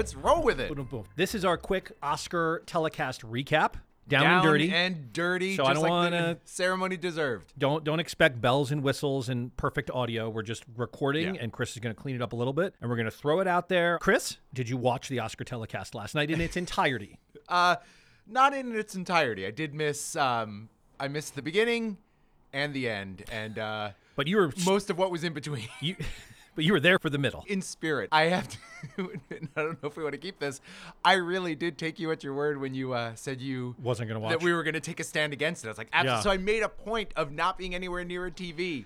Let's roll with it. This is our quick Oscar telecast recap. Down, Down and dirty. and dirty. So I don't like wanna- ceremony deserved. don't don't expect bells and whistles and perfect audio. We're just recording, Yeah. and Chris is going to clean it up a little bit, and we're going to throw it out there. Chris, did you watch the Oscar telecast last night in its entirety? Uh, not in its entirety. I did miss. Um, I missed the beginning and the end, and uh, But you were most of what was in between. you, but you were there for the middle. in spirit. I have to. I don't know if we want to keep this. I really did take you at your word when you uh, said you Wasn't gonna watch. that we were going to take a stand against it. I was like, absolutely. Yeah. So I made a point of not being anywhere near a TV.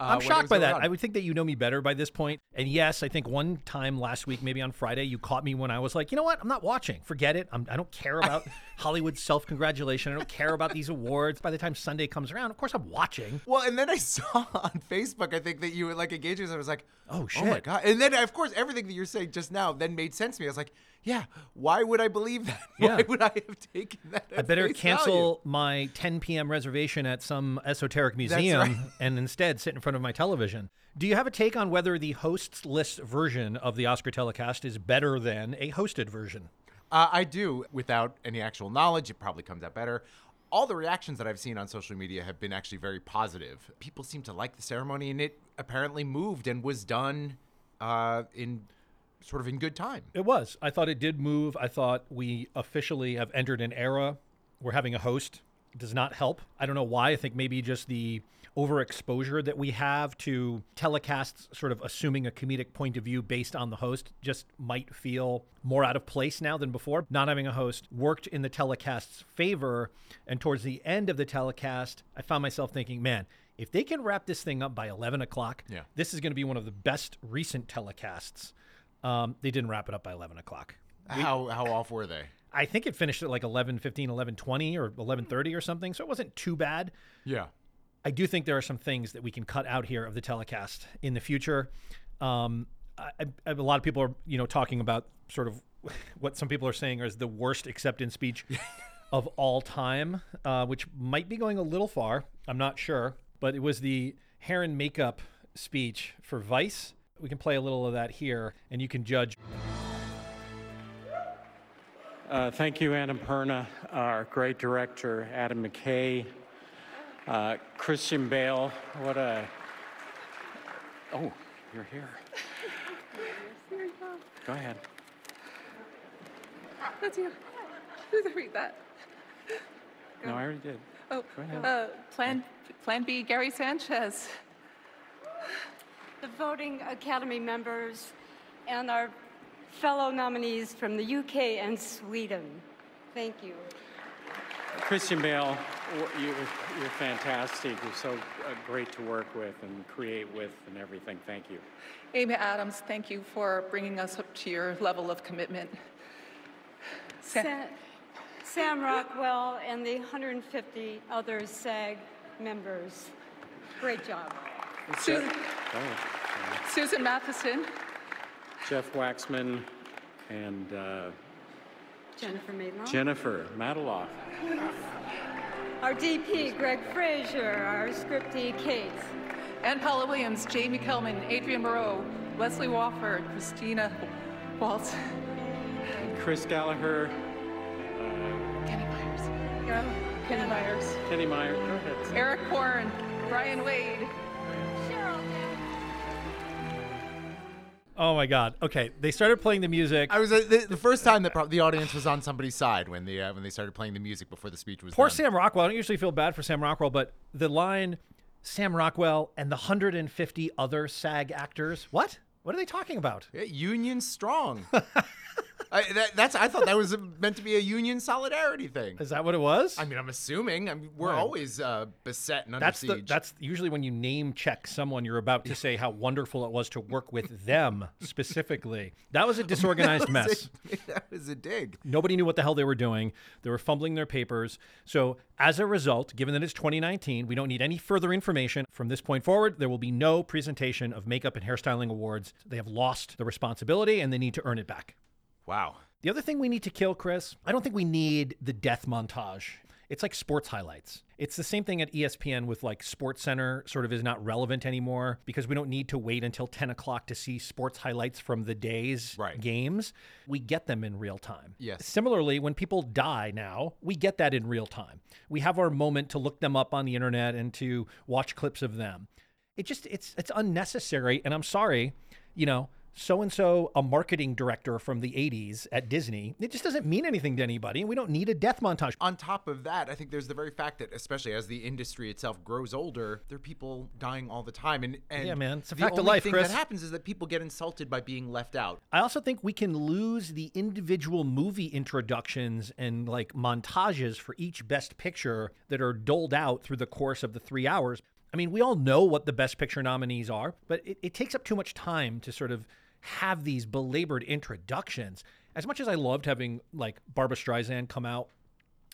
Uh, I'm shocked by that. I would think that you know me better by this point. And yes, I think one time last week, maybe on Friday, you caught me when I was like, you know what? I'm not watching. Forget it. I'm, I don't care about Hollywood self congratulation. I don't care about these awards. By the time Sunday comes around, of course I'm watching. Well, and then I saw on Facebook, I think that you were like engaging us. I was like, Oh, oh my shit. god! And then, of course, everything that you're saying just now then made sense to me. I was like, yeah, why would I believe that? Yeah. Why would I have taken that? I better cancel my 10 p.m. reservation at some esoteric museum right. and instead sit in front of my television. Do you have a take on whether the hosts list version of the Oscar telecast is better than a hosted version? Uh, I do. Without any actual knowledge, it probably comes out better. All the reactions that I've seen on social media have been actually very positive. People seem to like the ceremony, and it apparently moved and was done uh, in sort of in good time. It was. I thought it did move. I thought we officially have entered an era where having a host does not help. I don't know why. I think maybe just the overexposure that we have to telecasts sort of assuming a comedic point of view based on the host just might feel more out of place now than before. Not having a host worked in the telecast's favor. And towards the end of the telecast, I found myself thinking, man, if they can wrap this thing up by 11 o'clock, Yeah. this is going to be one of the best recent telecasts. Um, they didn't wrap it up by 11 o'clock. How how off were they? I think it finished at like 11, 15, 11, 20 or 11.30 or something. So it wasn't too bad. Yeah. I do think there are some things that we can cut out here of the telecast in the future. Um, I, I, a lot of people are, you know, talking about sort of what some people are saying is the worst acceptance speech of all time, uh, which might be going a little far. I'm not sure, but it was the hair and makeup speech for Vice. We can play a little of that here, and you can judge. Uh, thank you, Adam Perna, our great director, Adam McKay, uh, Christian Bale. What a. Oh, you're here. Go ahead. That's you. Who's read that? No, I already did. Oh, Go ahead. uh, Plan Plan B, Gary Sanchez. the voting Academy members, and our fellow nominees from the UK and Sweden. Thank you. Christian Bale, w- you, you're fantastic. You're so uh, great to work with and create with and everything. Thank you. Amy Adams, thank you for bringing us up to your level of commitment. Sa- Sa- Sam Rockwell and the 150 other SAG members. Great job. Susan, Go ahead. Susan Matheson, Jeff Waxman and uh, Jennifer Maitland. Jennifer Mataloff. Our DP, Greig Fraser. Our scriptee, Kate. Ann Paula Williams, Jamie Kelman, Adrian Moreau, Leslie Wofford, Christina Waltz, Chris Gallagher, Kenny Myers, Yeah, Kenny Myers, Kenny Myers, Go ahead. Eric Horn, Brian Wade. Oh my God. Okay. They started playing the music. I was uh, the, the first time that prob- the audience was on somebody's side when the uh, when they started playing the music before the speech was Poor done. Sam Rockwell. I don't usually feel bad for Sam Rockwell, but the line Sam Rockwell and the 150 other SAG actors. What? What are they talking about? Yeah, union strong. I, that, that's I thought that was meant to be a union solidarity thing. Is that what it was? I mean, I'm assuming. I mean, we're Right. always uh, beset and under that's the, siege. that's usually when you name check someone you're about to say how wonderful it was to work with them specifically. That was a disorganized That mess. a- that was a dig. Nobody knew what the hell they were doing. They were fumbling their papers. So, as a result, given that it's 2019, we don't need any further information. From this point forward, there will be no presentation of makeup and hairstyling awards. They have lost the responsibility and they need to earn it back. Wow. The other thing we need to kill, Chris, I don't think we need the death montage. It's like sports highlights. It's the same thing at ESPN with like Sports Center sort of is not relevant anymore because we don't need to wait until 10 o'clock to see sports highlights from the day's Right. games. We get them in real time. Yes. Similarly, when people die now, we get that in real time. We have our moment to look them up on the internet and to watch clips of them. It just it's it's unnecessary and I'm sorry, you know, so and so a marketing director from the 80s at Disney. It just doesn't mean anything to anybody and we don't need a death montage. On top of that, I think there's the very fact that, especially as the industry itself grows older, there are people dying all the time. And, and Yeah, man, it's a the fact of only life, thing Chris. that happens is that people get insulted by being left out. I also think we can lose the individual movie introductions and like montages for each best picture that are doled out through the course of the three hours. I mean, we all know what the best picture nominees are, but it, it takes up too much time to sort of have these belabored introductions. As much as I loved having like Barbra Streisand come out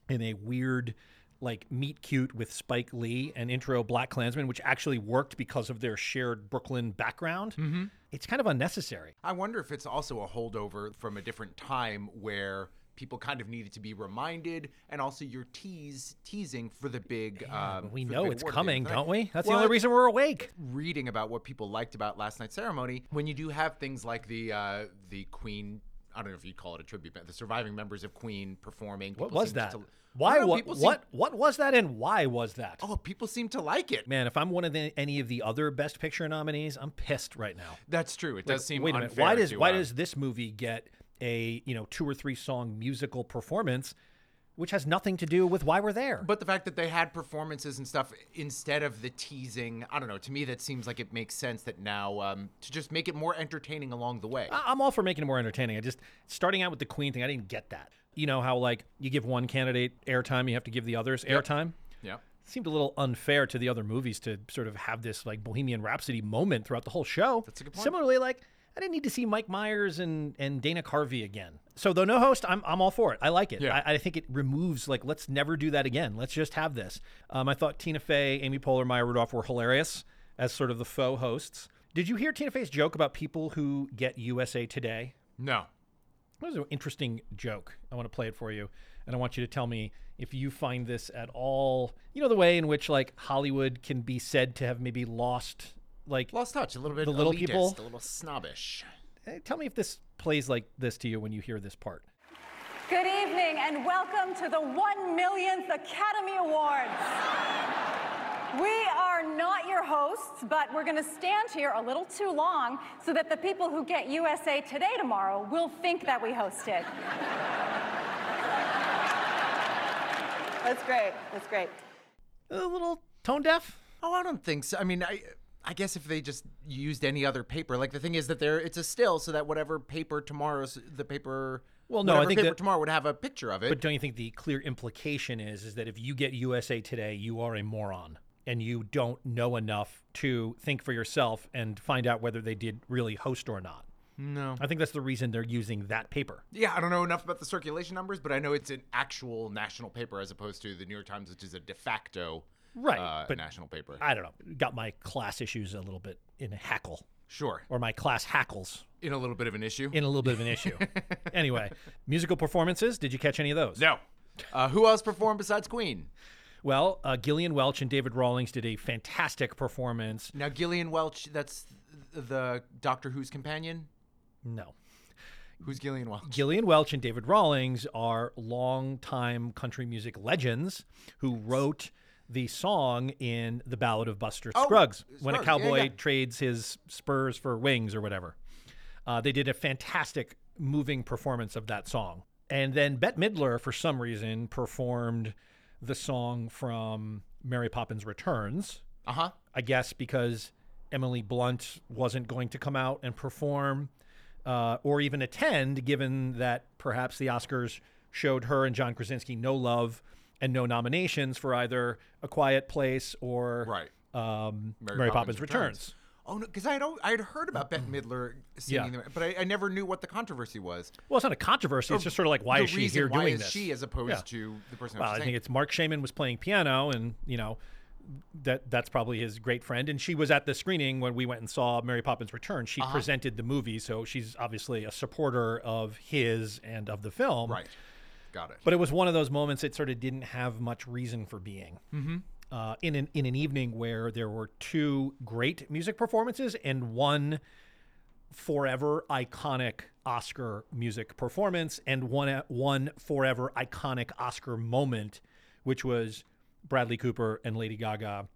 in a weird like meet cute with Spike Lee and intro Black Klansman, which actually worked because of their shared Brooklyn background. Mm-hmm. It's kind of unnecessary. I wonder if it's also a holdover from a different time where people kind of needed to be reminded, and also you're tease teasing for the big. um, we know it's award at the coming, don't we? That's Well, the only reason we're awake. reading about what people liked about last night's ceremony, when you do have things like the uh, the Queen, I don't know if you'd call it a tribute band, the surviving members of Queen performing. What was that? to- Why? know, What? seem- What? What was that? And why was that? oh, people seem to like it. Man, if I'm one of the, any of the other Best Picture nominees, I'm pissed right now. That's true. It does seem Wait a minute. Why does to, why uh, does this movie get a you know two or three song musical performance, which has nothing to do with why we're there? But the fact that they had performances and stuff instead of the teasing, I don't know. To me, that seems like it makes sense that now um, to just make it more entertaining along the way. I'm all for making it more entertaining. I just starting out with the Queen thing, I didn't get that. You know how like you give one candidate airtime, you have to give the others airtime. yeah. seemed a little unfair to the other movies to sort of have this like Bohemian Rhapsody moment throughout the whole show. That's a good point. Similarly, like I didn't need to see Mike Myers and and Dana Carvey again. So though no host, I'm I'm all for it. I like it. Yeah. I, I think it removes like let's never do that again. Let's just have this. Um, I thought Tina Fey, Amy Poehler, Maya Rudolph were hilarious as sort of the faux hosts. Did you hear Tina Fey's joke about people who get USA Today? No. That was an interesting joke. I want to play it for you, and I want you to tell me if you find this at all. You know the way in which like Hollywood can be said to have maybe lost, like. Lost touch. A little bit The little elitist, people? A little snobbish. eh, Tell me if this plays like this to you when you hear this part. Good evening and welcome to the 1 millionth Academy Awards. We are not your hosts, but we're going to stand here a little too long so that the people who get USA Today tomorrow will think that we hosted. That's great. That's great. A little tone deaf. Oh, I don't think so. I mean, I I guess if they just used any other paper, like the thing is that there it's a still, so that whatever paper tomorrow's the paper. Well, no, I think paper that- tomorrow would have a picture of it. But don't you think the clear implication is is that if you get USA Today, you are a moron and you don't know enough to think for yourself and find out whether they did really host or not. no. I think that's the reason they're using that paper. Yeah, I don't know enough about the circulation numbers, but I know it's an actual national paper as opposed to the New York Times, which is a de facto Right, uh, but national paper. I don't know. Got my class issues a little bit in a hackle, sure, or my class hackles in a little bit of an issue. in a little bit of an issue. anyway, musical performances. Did you catch any of those? no. Uh, who else performed besides Queen? Well, uh, Gillian Welch and David Rawlings did a fantastic performance. Now Gillian Welch, that's the Doctor Who's companion. No. Who's Gillian Welch? Gillian Welch and David Rawlings are longtime country music legends who wrote the song in The Ballad of Buster Oh, Scruggs when a Scruggs, yeah, cowboy yeah. trades his spurs for wings or whatever. Uh, they did a fantastic, moving performance of that song. And then Bette Midler, for some reason, performed the song from Mary Poppins Returns. Uh huh. I guess because Emily Blunt wasn't going to come out and perform uh, or even attend, given that perhaps the Oscars showed her and John Krasinski no love and no nominations for either A Quiet Place or Right. um, Mary, Poppins, Returns. Oh no, because I don't. I had heard about Bette Midler singing, Yeah. them, but I, I never knew what the controversy was. Well, it's not a controversy. It's just sort of like, why is she here why doing is this? she as opposed Yeah. to the person? Well, I think it's Marc Shaiman was playing piano, and you know that that's probably his great friend. And she was at the screening when we went and saw Mary Poppins Return. She Uh-huh. presented the movie, so she's obviously a supporter of his and of the film. right. Got it. But it was one of those moments that sort of didn't have much reason for being. Mm-hmm. Uh, in an in an evening where there were two great music performances and one forever iconic Oscar music performance and one one forever iconic Oscar moment, which was Bradley Cooper and Lady Gaga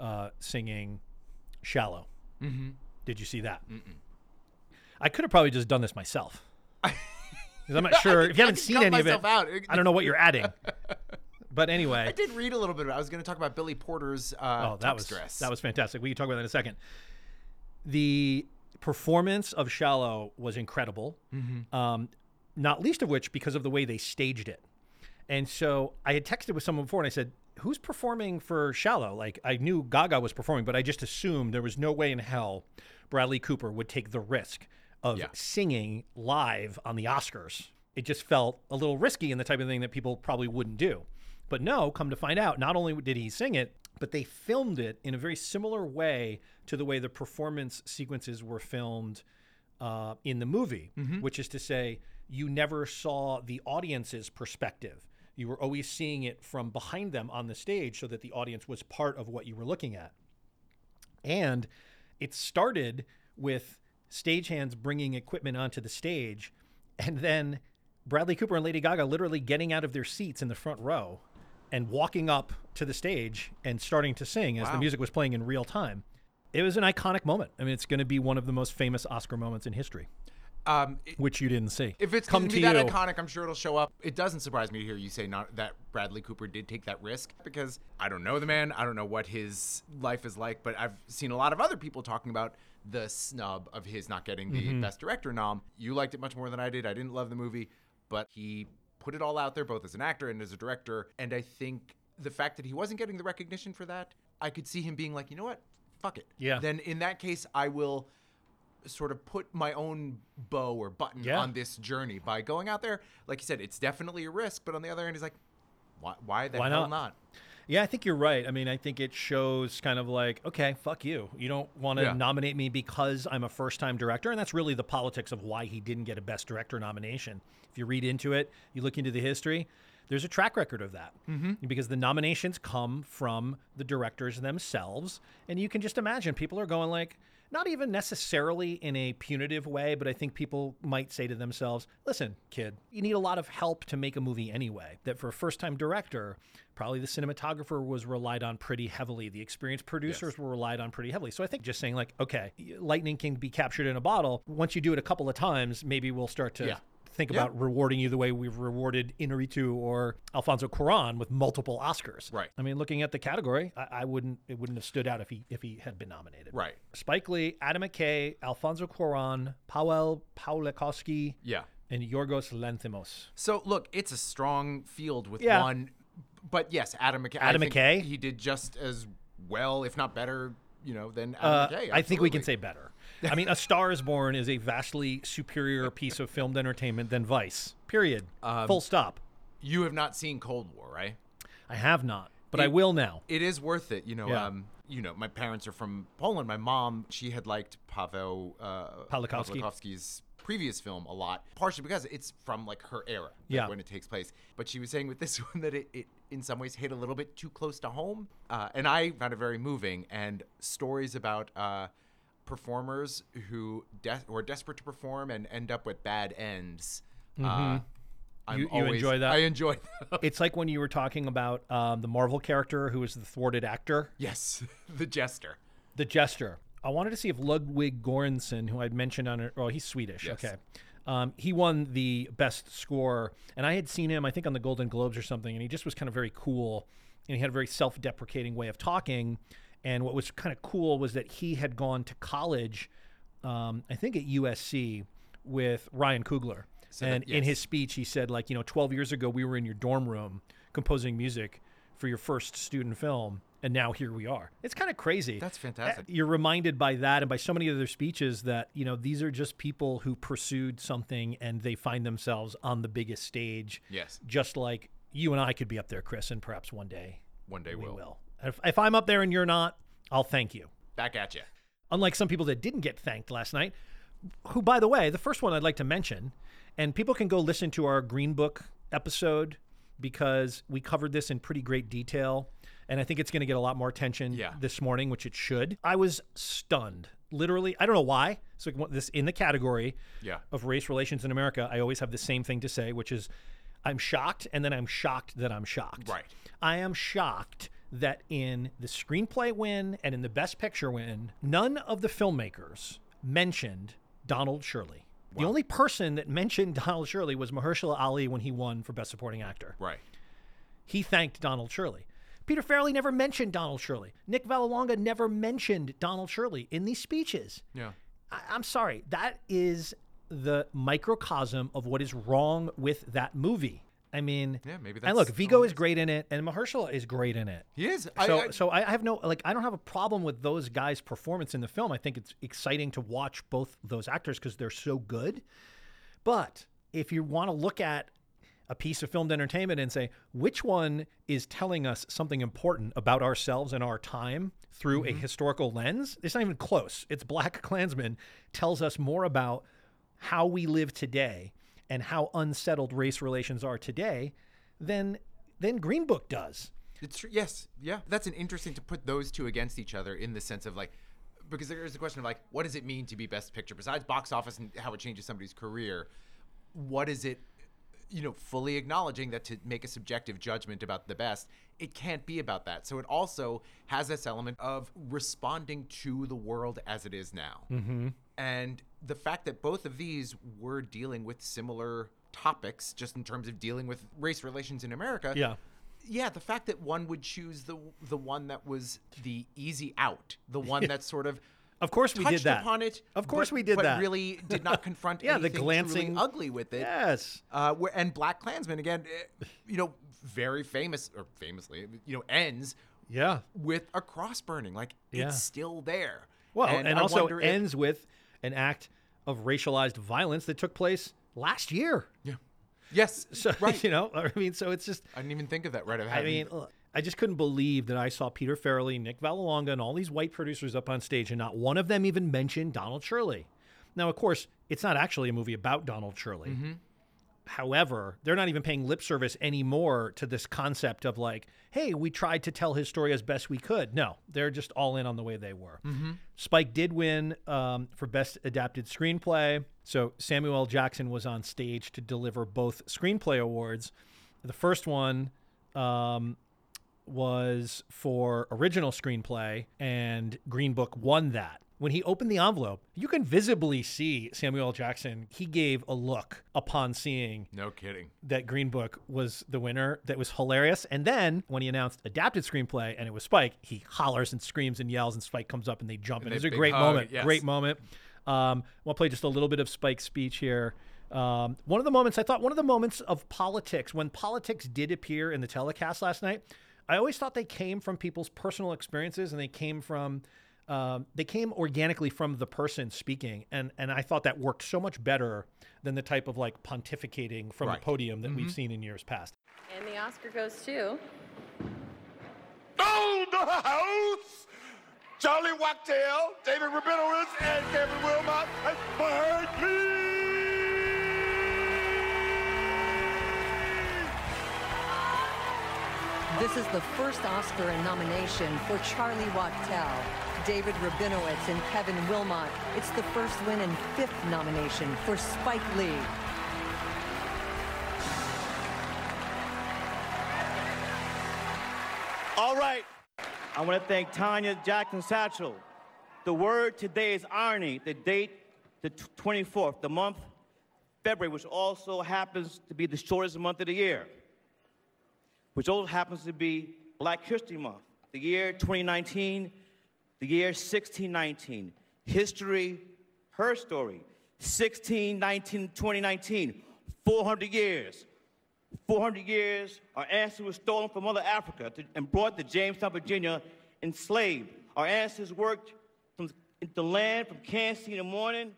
uh, singing "Shallow." Mm-hmm. Did you see that? Mm-mm. I could have probably just done this myself. Because I'm not sure if you haven't seen any of it. out. I don't know what you're adding. But anyway, I did read a little bit about. I was going to talk about Billy Porter's uh, Oh, that was dress. that was fantastic. We can talk about that in a second. The performance of Shallow was incredible. Mm-hmm. Um, not least of which because of the way they staged it. And so I had texted with someone before and I said, "Who's performing for Shallow?" Like I knew Gaga was performing, but I just assumed there was no way in hell Bradley Cooper would take the risk of Yeah. singing live on the Oscars. It just felt a little risky and the type of thing that people probably wouldn't do. But no, come to find out, not only did he sing it, but they filmed it in a very similar way to the way the performance sequences were filmed uh, in the movie, which is to say, you never saw the audience's perspective. You were always seeing it from behind them on the stage so that the audience was part of what you were looking at. And it started with stagehands bringing equipment onto the stage, and then Bradley Cooper and Lady Gaga literally getting out of their seats in the front row and walking up to the stage and starting to sing as the music was playing in real time. It was an iconic moment. I mean, it's going to be one of the most famous Oscar moments in history, um, it- which you didn't see. if it's come going to to be that you, iconic, I'm sure it'll show up. It doesn't surprise me to hear you say not that Bradley Cooper did take that risk because I don't know the man. I don't know what his life is like, but I've seen a lot of other people talking about the snub of his not getting the Mm-hmm. Best Director nom. You liked it much more than I did. I didn't love the movie, but he put it all out there, both as an actor and as a director. And I think the fact that he wasn't getting the recognition for that, I could see him being like, you know what, fuck it. Yeah. Then in that case, I will sort of put my own bow or button Yeah. on this journey by going out there. Like you said, it's definitely a risk, but on the other hand, he's like, why, why the Why hell not? not? Yeah, I think you're right. I mean, I think it shows kind of like, okay, fuck you. You don't want to Yeah. nominate me because I'm a first time director. And that's really the politics of why he didn't get a Best Director nomination. If you read into it, you look into the history, there's a track record of that. Mm-hmm. Because the nominations come from the directors themselves. And you can just imagine people are going like, not even necessarily in a punitive way, but I think people might say to themselves, listen, kid, you need a lot of help to make a movie anyway. That for a first time director, probably the cinematographer was relied on pretty heavily. The experienced producers were relied on pretty heavily. So I think just saying, like, okay, lightning can be captured in a bottle. Once you do it a couple of times, maybe we'll start to. Yeah. Think Yeah. about rewarding you the way we've rewarded Inarritu or Alfonso Cuarón with multiple Oscars. Right. I mean, looking at the category, I, I wouldn't. It wouldn't have stood out if he if he had been nominated. Right. Spike Lee, Adam McKay, Alfonso Cuarón, Powell Pawlikowski, Yeah. and Yorgos Lanthimos. So look, it's a strong field with Yeah. one, but yes, Adam McKay. Adam McKay? He did just as well, if not better, you know, than Adam Uh, McKay. I think we can say better. I mean, A Star Is Born is a vastly superior piece of filmed entertainment than Vice. Period. Um, Full stop. you have not seen Cold War, right? I have not, but I will now. It is worth it, you know. Yeah. Um, you know, my parents are from Poland. My mom, she had liked Pavel uh, Pawlikowski. Pawlikowski's previous film a lot, partially because it's from like her era, like, Yeah. when it takes place. But she was saying with this one that it, it in some ways hit a little bit too close to home, uh, and I found it very moving. And stories about uh, performers who de- who are desperate to perform and end up with bad ends. Uh, I'm Mm-hmm. You- you always- enjoy that? I enjoy. That. It's like when you were talking about um, the Marvel character who was the thwarted actor, yes, the jester. the Jester. I wanted to see if Ludwig Göransson, who I'd mentioned on it, oh, he's Swedish. Yes. Okay. Um, he won the best score, and I had seen him, I think, on the Golden Globes or something, and he just was kind of very cool, and he had a very self-deprecating way of talking. And what was kind of cool was that he had gone to college, um, I think at USC, with Ryan Coogler. So that- and in his speech, he said, like, you know, 12 years ago, we were in your dorm room composing music for your first student film, and now here we are. It's kind of crazy. That's fantastic. You're reminded by that and by so many other speeches that, you know, these are just people who pursued something and they find themselves on the biggest stage. Yes. Just like you and I could be up there, Chris, and perhaps one day One day we will. will. If, if I'm up there and you're not, I'll thank you. Back at you. Unlike some people that didn't get thanked last night, who, by the way, the first one I'd like to mention, and people can go listen to our Green Book episode because we covered this in pretty great detail. And I think it's going to get a lot more attention Yeah. this morning, which it should. I was stunned. Literally, I don't know why. So this in the category Yeah. of race relations in America, I always have the same thing to say, which is I'm shocked, and then I'm shocked that I'm shocked. Right. I am shocked that in the screenplay win and in the best picture win, none of the filmmakers mentioned Donald Shirley. The only person that mentioned Donald Shirley was Mahershala Ali when he won for Best Supporting Actor. Right. He thanked Donald Shirley. Peter Farrelly never mentioned Donald Shirley. Nick Vallelonga never mentioned Donald Shirley in these speeches. Yeah. I, I'm sorry. That is the microcosm of what is wrong with that movie. I mean, Yeah, maybe And look, that's Viggo is great in it, and Mahershala is great in it. He is. So, I, I, so I have no like. I don't have a problem with those guys' performance in the film. I think it's exciting to watch both those actors because they're so good. But if you want to look at a piece of filmed entertainment and say which one is telling us something important about ourselves and our time through a mm-hmm. historical lens, it's not even close. It's Black Klansman tells us more about how we live today and how unsettled race relations are today than than Green Book does. It's true. Yes. Yeah. That's an interesting to put those two against each other in the sense of like, because there's a question of like, what does it mean to be best picture besides box office and how it changes somebody's career? What is it? You know, fully acknowledging that to make a subjective judgment about the best, it can't be about that. So it also has this element of responding to the world as it is now. Mm-hmm. And the fact that both of these were dealing with similar topics, just in terms of dealing with race relations in America, Yeah. yeah, the fact that one would choose the the one that was the easy out, the one that sort of Of course we touched did that. upon it. Of course but- we did but that. really did not confront Yeah, the glancing- ugly with it. Yes. Uh, where, and Black Klansman again, eh, you know, very famous or famously, you know, ends Yeah. with a cross burning. Like Yeah. it's still there. Well, and, I also wonder if- ends with an act of racialized violence that took place last year. yeah. Yes, So right. you know, I mean, so it's just. I didn't even think of that. Right. of I mean, I just couldn't believe that I saw Peter Farrelly, Nick Vallelonga, and all these white producers up on stage, and not one of them even mentioned Donald Shirley. Now, of course, it's not actually a movie about Donald Shirley. Mm-hmm. However, they're not even paying lip service anymore to this concept of like, hey, we tried to tell his story as best we could. No, they're just all in on the way they were. Spike did win um, for Best Adapted Screenplay. So Samuel L. Jackson was on stage to deliver both screenplay awards. The first one um, was for original screenplay, and Green Book won that. When he opened the envelope, you can visibly see Samuel L. Jackson. He gave a look upon seeing no kidding. that Green Book was the winner. That was hilarious. And then when he announced adapted screenplay and it was Spike, he hollers and screams and yells, and Spike comes up and they jump. And, And it was a great hug, moment. yes. Great moment. Um, we'll play just a little bit of Spike's speech here. Um, one of the moments I thought one of the moments of politics when politics did appear in the telecast last night, I always thought they came from people's personal experiences and they came from um, they came organically from the person speaking, and and I thought that worked so much better than the type of like pontificating from Right. the podium that we've seen in years past. And the Oscar goes to Own the house! Charlie Wachtel, David Rabinowitz, and Kevin Willmott and Spike Lee! This is the first Oscar nomination for Charlie Wachtel, David Rabinowitz, and Kevin Willmott. It's the first win and fifth nomination for Spike Lee. All right. I want to thank Tonya Jackson Satchel. The word today is irony. The date, the 24th, the month, February, which also happens to be the shortest month of the year, which also happens to be Black History Month. The year 2019, the year 1619. History, her story. 1619, 2019. 400 years. 400 years, our ancestors were stolen from Mother Africa to, and brought to Jamestown, Virginia, enslaved. Our ancestors worked from the land from Kansas in the morning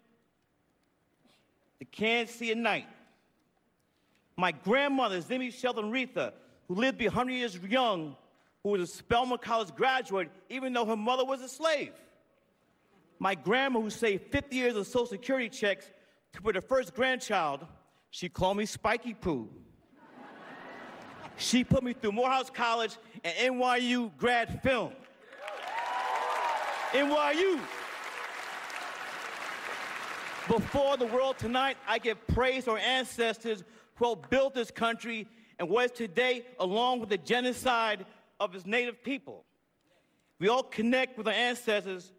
to Kansas at night. My grandmother, Zimmy Shelton Retha, who lived to be 100 years young, who was a Spelman College graduate, even though her mother was a slave. My grandma, who saved 50 years of Social Security checks to put her first grandchild, she called me Spiky Poo. She put me through Morehouse College and NYU grad film. NYU. Before the world tonight, I give praise to our ancestors who build this country and what is today, along with the genocide of his native people. We all connect with our ancestors.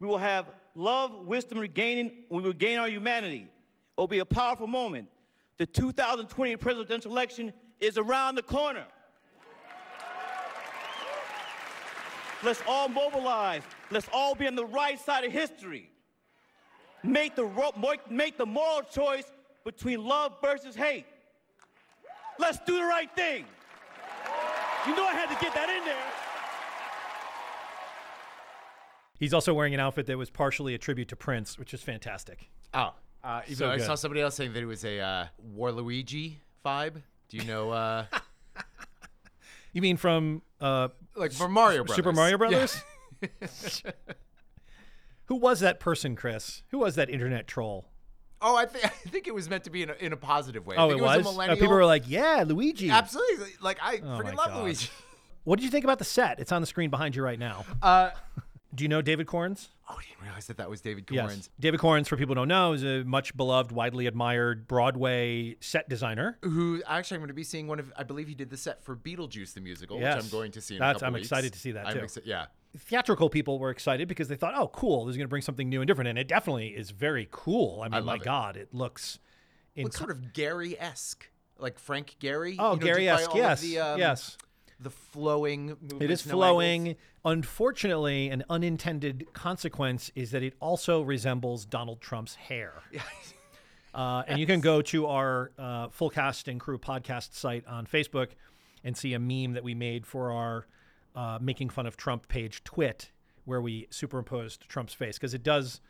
We will have love, wisdom, regaining. We will gain our humanity. It will be a powerful moment. The 2020 presidential election is around the corner. Let's all mobilize. Let's all be on the right side of history. Make the, make the moral choice between love versus hate. Let's do the right thing. You know I had to get that in there. He's also wearing an outfit that was partially a tribute to Prince, which is fantastic. Oh, uh, even So though I good. saw somebody else saying that it was a uh, Waluigi vibe. Do you know? Uh, You mean from uh, like from Mario S- Brothers? Super Mario Yeah. Brothers? Who was that person, Chris? Who was that internet troll? Oh, I think I think it was meant to be in a, in a positive way. I oh, think it it was. was. a millennial. people were like, "Yeah, Luigi." Absolutely. Like I Oh freaking love God. Luigi. What did you think about the set? It's on the screen behind you right now. Uh, Do you know David Korins? oh, I didn't realize that that was David Yes. David Korins, for people who don't know, is a much beloved, widely admired Broadway set designer. Who actually I'm going to be seeing one of. I believe he did the set for Beetlejuice the musical, which I'm going to see. In That's- a couple I'm weeks. excited to see that, I'm too. exci- yeah. Theatrical people were excited because they thought, "Oh, cool! This is going to bring something new and different." And it definitely is very cool. I mean, my it. God, it looks. Looks sort of Gehry esque, like Frank Gehry. Oh, you know, Gehry-esque, yes, the, um, yes. The flowing. It is no flowing. Unfortunately, an unintended consequence is that it also resembles Donald Trump's hair. Uh, and you can go to our uh, full cast and crew podcast site on Facebook and see a meme that we made for our uh, making fun of Trump page Twit, where we superimposed Trump's face because it does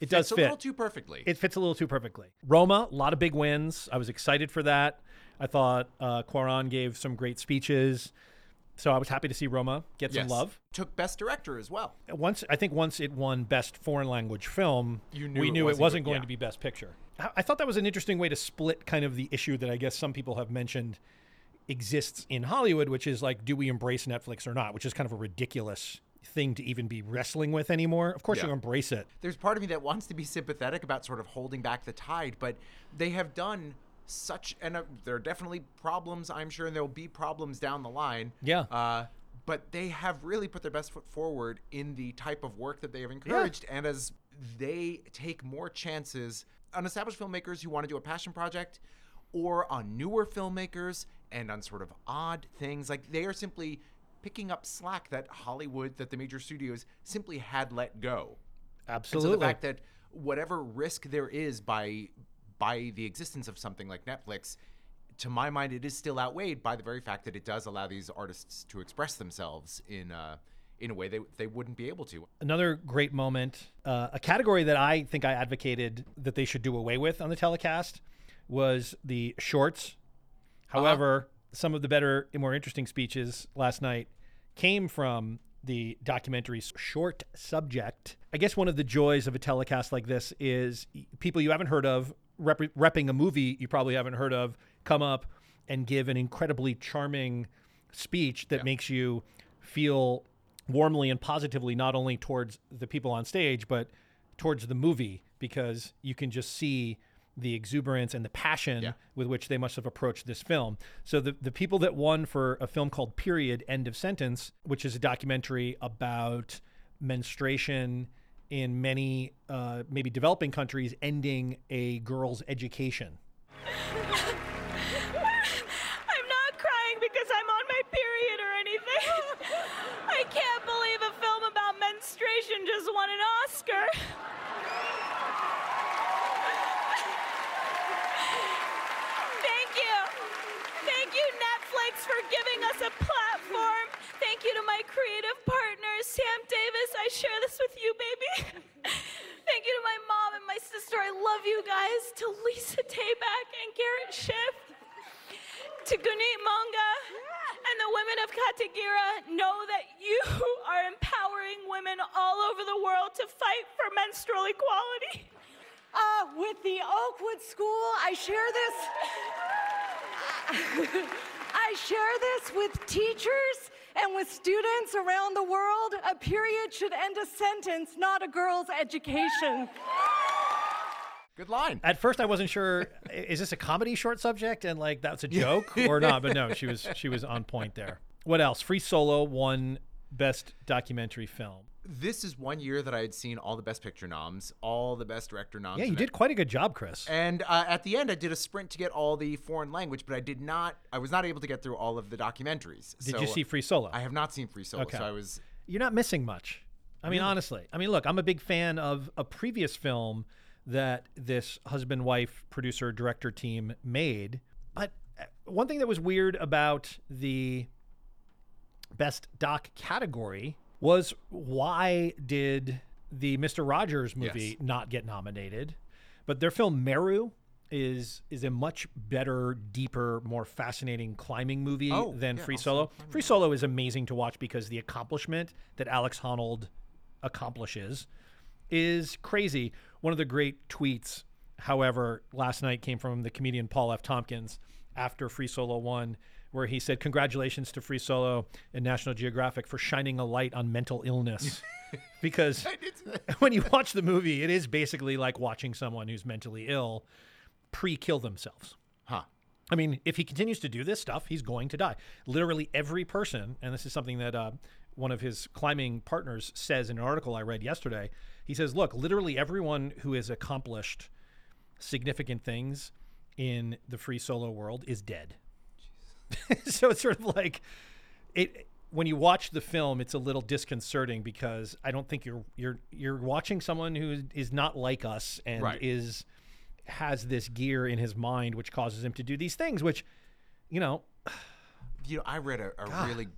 it does Fits a fit little too perfectly. It fits a little too perfectly. Roma, a lot of big wins. I was excited for that. I thought uh, Cuarón gave some great speeches, so I was happy to see Roma get some love. Took Best Director as well. Once I think once it won Best Foreign Language Film, You knew we it knew wasn't it wasn't go- going yeah. to be Best Picture. I, I thought that was an interesting way to split kind of the issue that I guess some people have mentioned exists in Hollywood, which is like, do we embrace Netflix or not? Which is kind of a ridiculous thing to even be wrestling with anymore. Of course, Yeah. you embrace it. There's part of me that wants to be sympathetic about sort of holding back the tide, but they have done such, and uh, there are definitely problems, I'm sure, and there will be problems down the line. Yeah. Uh, but they have really put their best foot forward in the type of work that they have encouraged, and as they take more chances on established filmmakers who want to do a passion project, or on newer filmmakers and on sort of odd things, like they are simply picking up slack that Hollywood, that the major studios simply had let go. And Absolutely. so the fact that whatever risk there is by by the existence of something like Netflix, to my mind, it is still outweighed by the very fact that it does allow these artists to express themselves in uh, in a way they they wouldn't be able to. Another great moment, uh, a category that I think I advocated that they should do away with on the telecast was the shorts. However, some of the better and more interesting speeches last night came from the documentary's short subject. I guess one of the joys of a telecast like this is people you haven't heard of rep- repping a movie you probably haven't heard of come up and give an incredibly charming speech that makes you feel warmly and positively not only towards the people on stage but towards the movie because you can just see the exuberance and the passion with which they must have approached this film. So the the people that won for a film called Period End of Sentence, which is a documentary about menstruation in many uh, maybe developing countries ending a girl's education. I'm not crying because I'm on my period or anything. I can't believe a film about menstruation just won an Oscar. Thank you. Thank you, Netflix, for giving us a platform. Thank you to my creative partners, Sam Davis. I share this with you, baby. Thank you to my mom and my sister. I love you guys. To Lisa Taback and Garrett Schiff. To Guneet Monga and the women of Katagira, know that you are empowering women all over the world to fight for menstrual equality. Uh, with the Oakwood School, I share this. I share this with teachers and with students around the world. A period should end a sentence, not a girl's education. Good line. At first, I wasn't sure is this a comedy short subject and like that's a joke or not, but no, she was she was on point there. What else? Free Solo won best documentary film. This is one year that I had seen all the best picture noms, all the best director noms. Yeah, you did quite a good job, Chris. And uh, at the end, I did a sprint to get all the foreign language, but I did not. I was not able to get through all of the documentaries. Did So you see Free Solo? I have not seen Free Solo, Okay. so I was. You're not missing much. I mean, Really? honestly. I mean, look, I'm a big fan of a previous film that this husband wife producer director team made. But uh, one thing that was weird about the best doc category was why did the Mr. Rogers movie Yes. not get nominated? But their film Meru is is a much better, deeper, more fascinating climbing movie Oh, than yeah, Free Solo. Free Solo is amazing to watch because the accomplishment that Alex Honnold accomplishes is crazy. One of the great tweets, however, last night came from the comedian Paul F. Tompkins after Free Solo won, where he said, Congratulations to Free Solo and National Geographic for shining a light on mental illness. because when you watch the movie, it is basically like watching someone who's mentally ill pre kill themselves. Huh. I mean, if he continues to do this stuff, he's going to die. Literally every person, and this is something that uh, one of his climbing partners says in an article I read yesterday. He says, "Look, literally everyone who has accomplished significant things in the free solo world is dead." so it's sort of like it when you watch the film it's a little disconcerting because I don't think you're you're you're watching someone who is not like us and Right. is has this gear in his mind which causes him to do these things which you know You know, I read a, a really,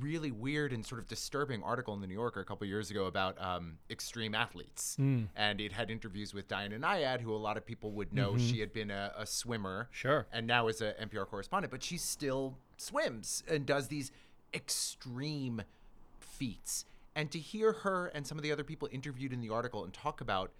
really weird and sort of disturbing article in the New Yorker a couple years ago about um, extreme athletes, Mm. and it had interviews with Diana Nyad, who a lot of people would know. Mhm. She had been a, a swimmer, Sure. and now is a NPR correspondent, but she still swims and does these extreme feats. And to hear her and some of the other people interviewed in the article and talk about,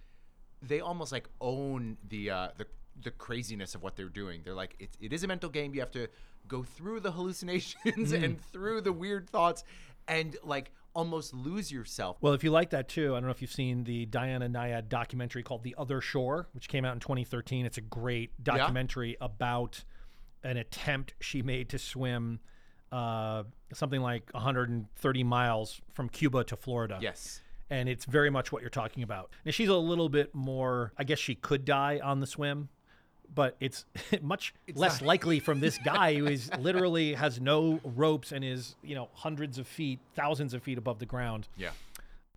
they almost like own the uh, the the craziness of what they're doing. They're like, it, it is a mental game. You have to go through the hallucinations Mm. and through the weird thoughts and like almost lose yourself. well if you like that too i don't know if you've seen the diana nyad documentary called the other shore which came out in 2013 it's a great Yeah? documentary about an attempt she made to swim uh, something like 130 miles from cuba to florida Yes. and it's very much what you're talking about. Now she's a little bit more. I guess she could die on the swim, but it's much less not- likely from this guy who is literally has no ropes and is you know hundreds of feet, thousands of feet above the ground. Yeah.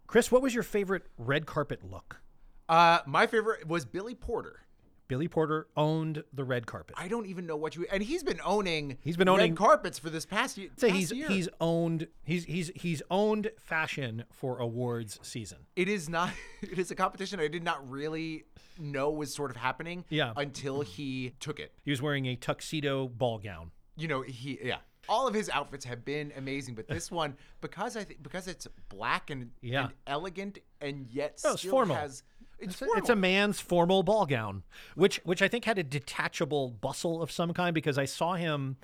Chris, what was your favorite red carpet look? Uh, my favorite was Billy Porter. Billy Porter owned the red carpet. I don't even know what you and he's been owning He's been owning red carpets for this past year. Say past he's year. he's owned he's he's he's owned fashion for awards season. it is not it is a competition I did not really know was sort of happening Yeah. until he took it. He was wearing a tuxedo ball gown. You know, he yeah. All of his outfits have been amazing, but this one because I think because it's black and, Yeah. and elegant and yet oh, it's still formal. has it's, It's a, it's a man's formal ball gown, which which I think had a detachable bustle of some kind because I saw him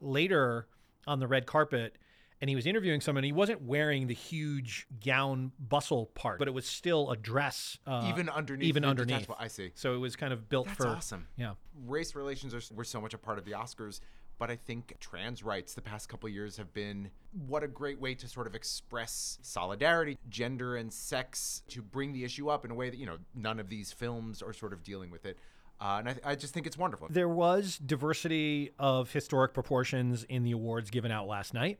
later on the red carpet and he was interviewing someone. He wasn't wearing the huge gown bustle part, but it was still a dress, uh, Even underneath Even underneath. I see. So it was kind of built That's for awesome. Yeah. race relations are, were so much a part of the Oscars, but I think trans rights the past couple years have been what a great way to sort of express solidarity, gender and sex, to bring the issue up in a way that you know none of these films are sort of dealing with it. Uh, and I, I just think it's wonderful. There was diversity of historic proportions in the awards given out last night,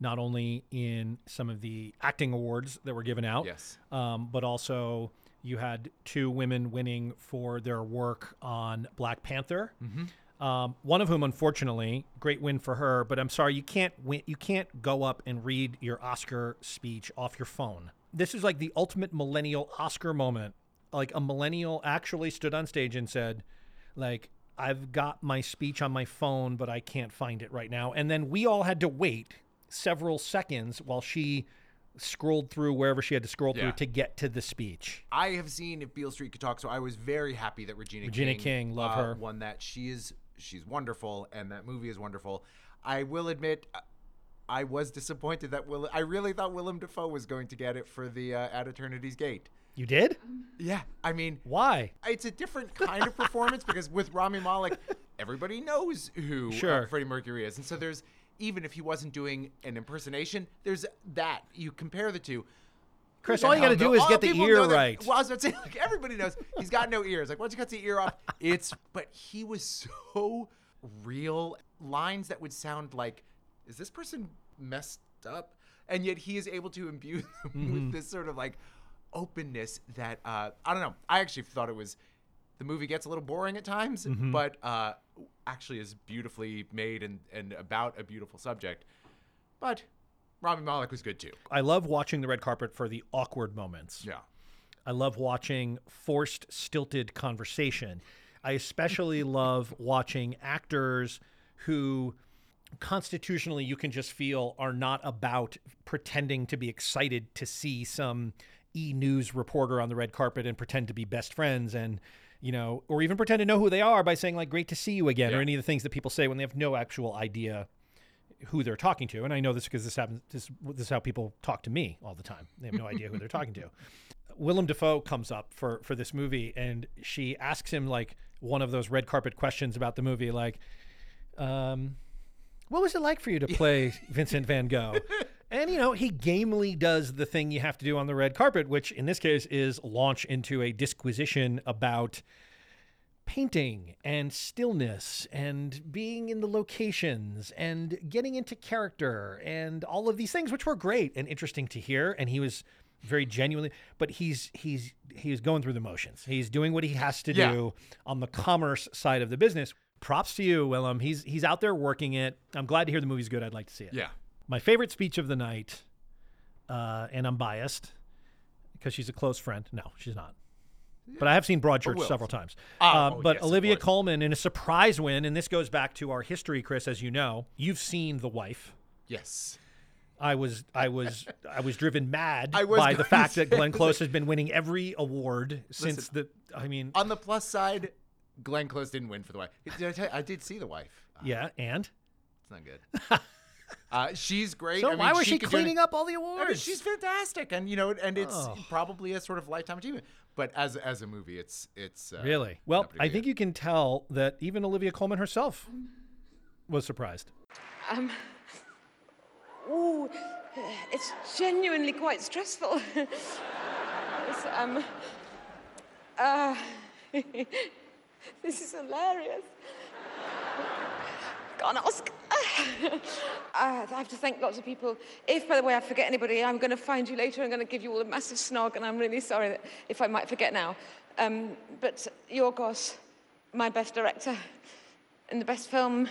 not only in some of the acting awards that were given out, Yes. um, but also you had two women winning for their work on Black Panther. Um, one of whom, unfortunately, great win for her. But I'm sorry, you can't win. You can't go up and read your Oscar speech off your phone. This is like the ultimate millennial Oscar moment. Like a millennial actually stood on stage and said, like, I've got my speech on my phone, but I can't find it right now. And then we all had to wait several seconds while she scrolled through wherever she had to scroll Yeah. through to get to the speech. I have seen If Beale Street Could Talk, so I was very happy that Regina, Regina King, King, love uh, her. won that. She is she's wonderful, and that movie is wonderful. I will admit, uh, I was disappointed that Will. I really thought Willem Dafoe was going to get it for the uh, At Eternity's Gate. You did? Yeah, I mean, why? It's a different kind of performance because with Rami Malek, everybody knows who uh, Freddie Mercury is, and so there's even if he wasn't doing an impersonation, there's that. You compare the two. Chris, all you gotta do is get the ear know that- right. Well, I was about to say, like everybody knows he's got no ears. Like once he cuts the ear off, it's. But he was so real. Lines that would sound like, is this person messed up? And yet he is able to imbue them Mhm. with this sort of like openness that uh, I don't know. I actually thought it was. The movie gets a little boring at times, Mhm. but uh, actually is beautifully made and, and about a beautiful subject. But Rami Malek was good too. I love watching the red carpet for the awkward moments. Yeah. I love watching forced, stilted conversation. I especially love watching actors who constitutionally you can just feel are not about pretending to be excited to see some e news reporter on the red carpet and pretend to be best friends and you know or even pretend to know who they are by saying like great to see you again or any of the things that people say when they have no actual idea who they're talking to. And I know this because this happens. This, this is how people talk to me all the time. They have no idea who they're talking to. Willem Dafoe comes up for for this movie, and she asks him like one of those red carpet questions about the movie, like, um, "What was it like for you to play Vincent Van Gogh?" And you know, he gamely does the thing you have to do on the red carpet, which in this case is launch into a disquisition about painting and stillness and being in the locations and getting into character and all of these things which were great and interesting to hear. And he was very genuinely but he's he's he's going through the motions. He's doing what he has to Yeah. do on the commerce side of the business. Props to you willem. He's he's out there working it. I'm glad to hear the movie's good. I'd like to see it. Yeah. my favorite speech of the night uh, and i'm biased because she's a close friend. No she's not but I have seen Broadchurch several times. Ah, Um, oh, but yes, Olivia Colman in a surprise win, and this goes back to our history, Chris, as you know. You've seen The Wife. Yes. I was I was I was driven mad was by the fact that Glenn Close has been winning every award since Listen, the I mean On the plus side, Glenn Close didn't win for the wife. Did I tell you? I did see the wife. yeah, and It's not good. Uh, she's great. So I mean, why was she do cleaning up all the I mean, awards? she's fantastic, and you know, and it's Oh. probably a sort of lifetime achievement. But as as a movie, it's it's uh, really well. I good. think you can tell that even Olivia Colman herself was surprised. Um, ooh, it's genuinely quite stressful. It's, um, uh, this is hilarious. Can't ask. I have to thank lots of people. If, by the way, I forget anybody, I'm going to find you later. I'm going to give you all a massive snog, and I'm really sorry if I might forget now. Um, but Yorgos, my best director in the best film,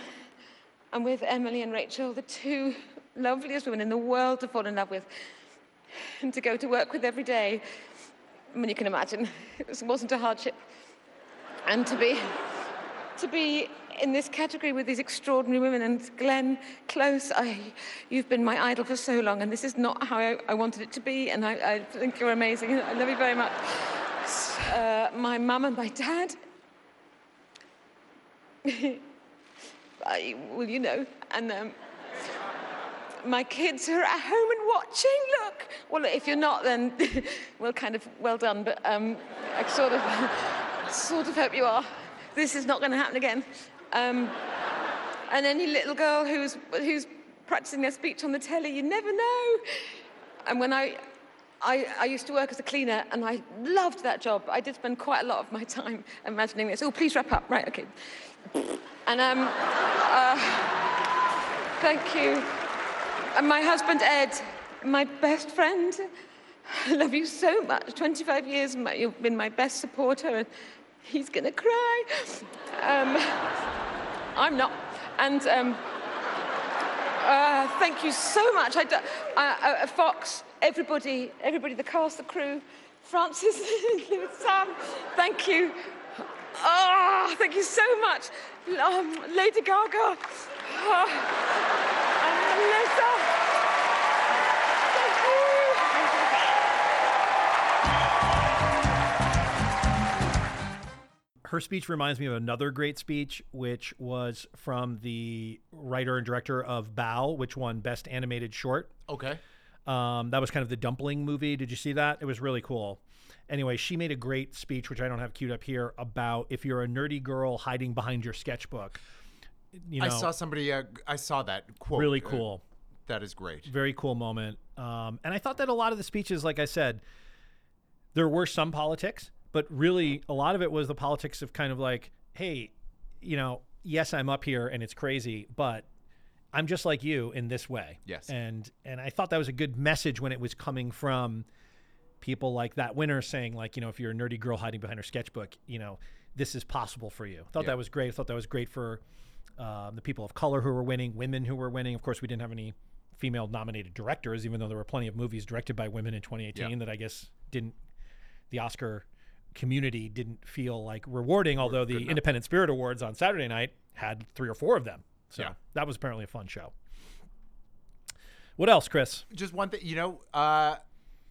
I'm with Emily and Rachel, the two loveliest women in the world to fall in love with and to go to work with every day. I mean, you can imagine it was, wasn't a hardship. And to be, to be in this category with these extraordinary women and Glenn Close, I, you've been my idol for so long, and this is not how I, I wanted it to be, and I, I think you're amazing. I love you very much. Uh, my mum and my dad. I, well, you know, and um, my kids are at home and watching. Look, well, if you're not, then well, kind of well done. But um, I sort of, sort of hope you are. This is not going to happen again. Um, and any little girl who's who's practicing their speech on the telly, you never know. And when I, I, I used to work as a cleaner, and I loved that job. I did spend quite a lot of my time imagining this. Oh, please wrap up. Right, okay. And um, uh, thank you. And my husband Ed, my best friend. I love you so much. 25 years, my, you've been my best supporter, and he's gonna cry. Um, I'm not. And um, uh, thank you so much. I, do- uh, uh, Fox, everybody, everybody, the cast, the crew, Francis, Sam, thank you. Oh, thank you so much. Um, Lady Gaga. Oh, and Melissa. Her speech reminds me of another great speech, which was from the writer and director of Bao, which won Best Animated Short. Okay. Um, that was kind of the dumpling movie. Did you see that? It was really cool. Anyway, she made a great speech, which I don't have queued up here, about if you're a nerdy girl hiding behind your sketchbook. You know, I saw somebody. Uh, I saw that quote. Really Uh, cool. that is great. Very cool moment. Um, and I thought that a lot of the speeches, like I said, there were some politics, but really a lot of it was the politics of kind of like, hey, you know, yes, I'm up here and it's crazy, but I'm just like you in this way. Yes. And and I thought that was a good message when it was coming from people like that winner saying like, you know, if you're a nerdy girl hiding behind her sketchbook, you know, this is possible for you. I thought Yeah. that was great. I thought that was great for uh, the people of color who were winning, women who were winning. Of course, we didn't have any female nominated directors, even though there were plenty of movies directed by women in 2018 Yeah. that I guess didn't the Oscar community didn't feel like rewarding. Although the. Independent Spirit Awards on Saturday night had three or four of them, so Yeah. that was apparently a fun show. What else, Chris? Just one thing, you know, uh,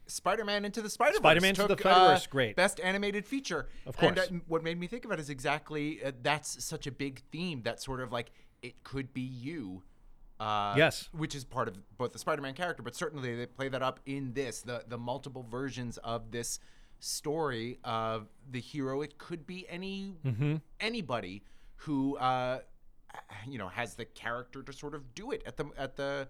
Spider-Man into the Spider-Verse. Spider-Man Into the took, Spider-Verse, uh, great. Best animated feature. Of And course. uh, what made me think of it is exactly uh, that's such a big theme. That sort of like it could be you. Uh, Yes. which is part of both the Spider-Man character, but certainly they play that up in this the the multiple versions of this story of the hero. It could be any Mhm. anybody who uh, you know has the character to sort of do it at the at the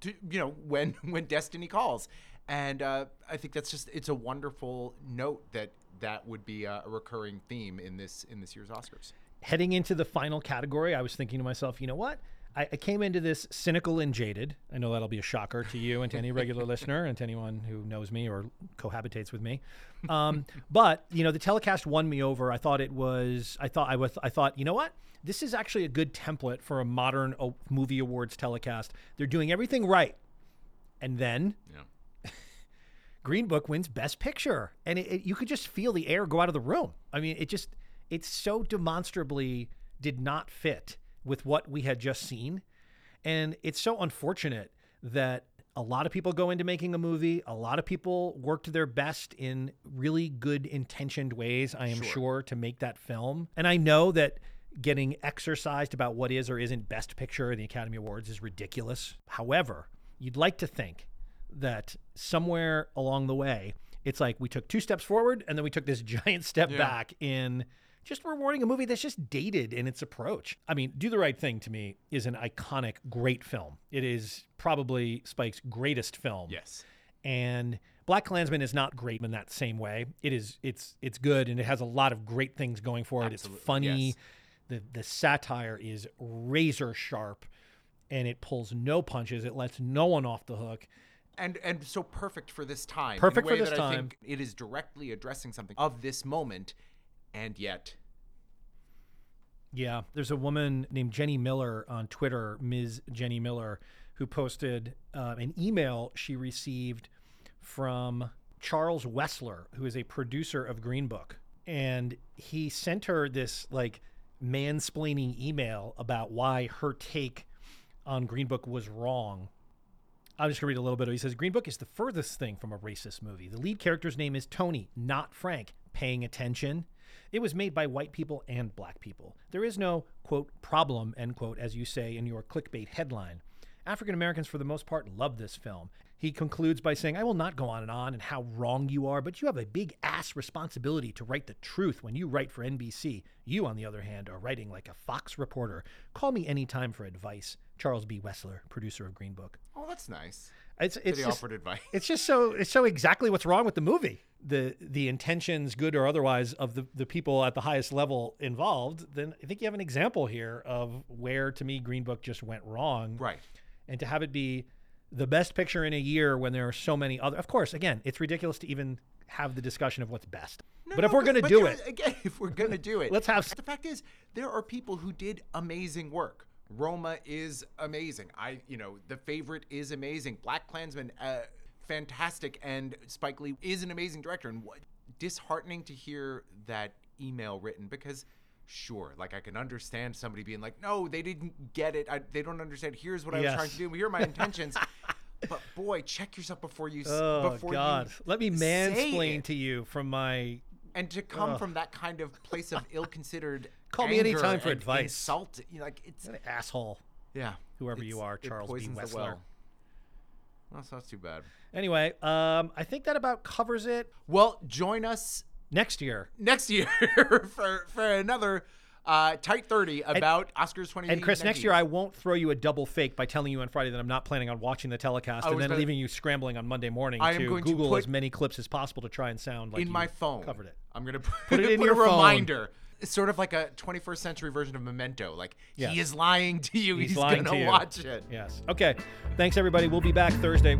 to, you know when when destiny calls and uh, i think that's just it's a wonderful note that that would be a, a recurring theme in this in this year's oscars heading into the final category, I was thinking to myself, you know what? I, I came into this cynical and jaded. I know that'll be a shocker to you and to any regular listener and to anyone who knows me or cohabitates with me. Um, but you know, the telecast won me over. I thought it was. I thought I was. I thought, you know what? This is actually a good template for a modern o- movie awards telecast. They're doing everything right, and then yeah. Green Book wins Best Picture, and it, it- you could just feel the air go out of the room. I mean, it just it so demonstrably did not fit with what we had just seen, and it's so unfortunate that a lot of people go into making a movie. A lot of people worked their best in really good intentioned ways. I am Sure. sure to make that film, and I know that. Getting exercised about what is or isn't Best Picture in the Academy Awards is ridiculous. However, you'd like to think that somewhere along the way, it's like we took two steps forward and then we took this giant step Yeah. back in just rewarding a movie that's just dated in its approach. I mean, Do the Right Thing to me is an iconic, great film. It is probably Spike's greatest film. yes And Black Klansman is not great in that same way. It is it's it's good and it has a lot of great things going for it. Absolutely, It's funny. yes. The the satire is razor sharp and it pulls no punches. It lets no one off the hook. and and so perfect for this time Perfect in a way for this that I time. think it is directly addressing something of this moment and yet Yeah, there's a woman named Jenny Miller on Twitter, Ms. Jenny Miller, who posted uh, an email she received from Charles Wessler, who is a producer of Green Book. And he sent her this like mansplaining email about why her take on Green Book was wrong. I'm just gonna read a little bit. He says Green Book is the furthest thing from a racist movie. The lead character's name is Tony, not Frank. Paying attention. It was made by white people and black people. There is no quote problem end quote as you say in your clickbait headline. African Americans, for the most part, love this film. He concludes by saying, I will not go on and on and how wrong you are, but you have a big ass responsibility to write the truth when you write for NBC. You, on the other hand, are writing like a Fox reporter. Call me anytime for advice. Charles B. Wessler, producer of Green Book. oh that's nice It's it's just, offered advice it's just so it's so exactly what's wrong with the movie. The the intentions, good or otherwise, of the, the people at the highest level involved, then I think you have an example here of where to me Green Book just went wrong. right And to have it be the best picture in a year when there are so many other of course, again, it's ridiculous to even have the discussion of what's best. No, but if we're gonna do it, again, if we're gonna do it, Let's have- The fact is, there are people who did amazing work. Roma is amazing. I, you know, the favorite is amazing. Black Klansman, uh, fantastic, and Spike Lee is an amazing director. And what disheartening to hear that email written because. Sure, like I can understand somebody being like, "No, they didn't get it. I, they don't understand. Here's what I was trying to do. Here are my intentions." but boy, check yourself before you. oh before God, you let me mansplain to you from my And to come from that kind of place of ill-considered Call me anytime for and advice. insult, you know, like it's An asshole. yeah, Whoever you are, Charles B. Wessler. well. That's not too bad. Anyway, um, I think that about covers it. Well, join us next year. Next year for for another uh, tight thirty about Oscars twenty. And Chris, next year I won't throw you a double fake by telling you on Friday that I'm not planning on watching the telecast and then gonna- leaving you scrambling on Monday morning I to going to Google put- as many clips as possible to try and sound like in you my phone. covered it. I'm gonna Put it in put your a phone. It's sort of like a 21st century version of Memento. Like Yes. he is lying to you. He's, lying gonna to you. watch it. Yes. Okay. Thanks everybody. We'll be back Thursday.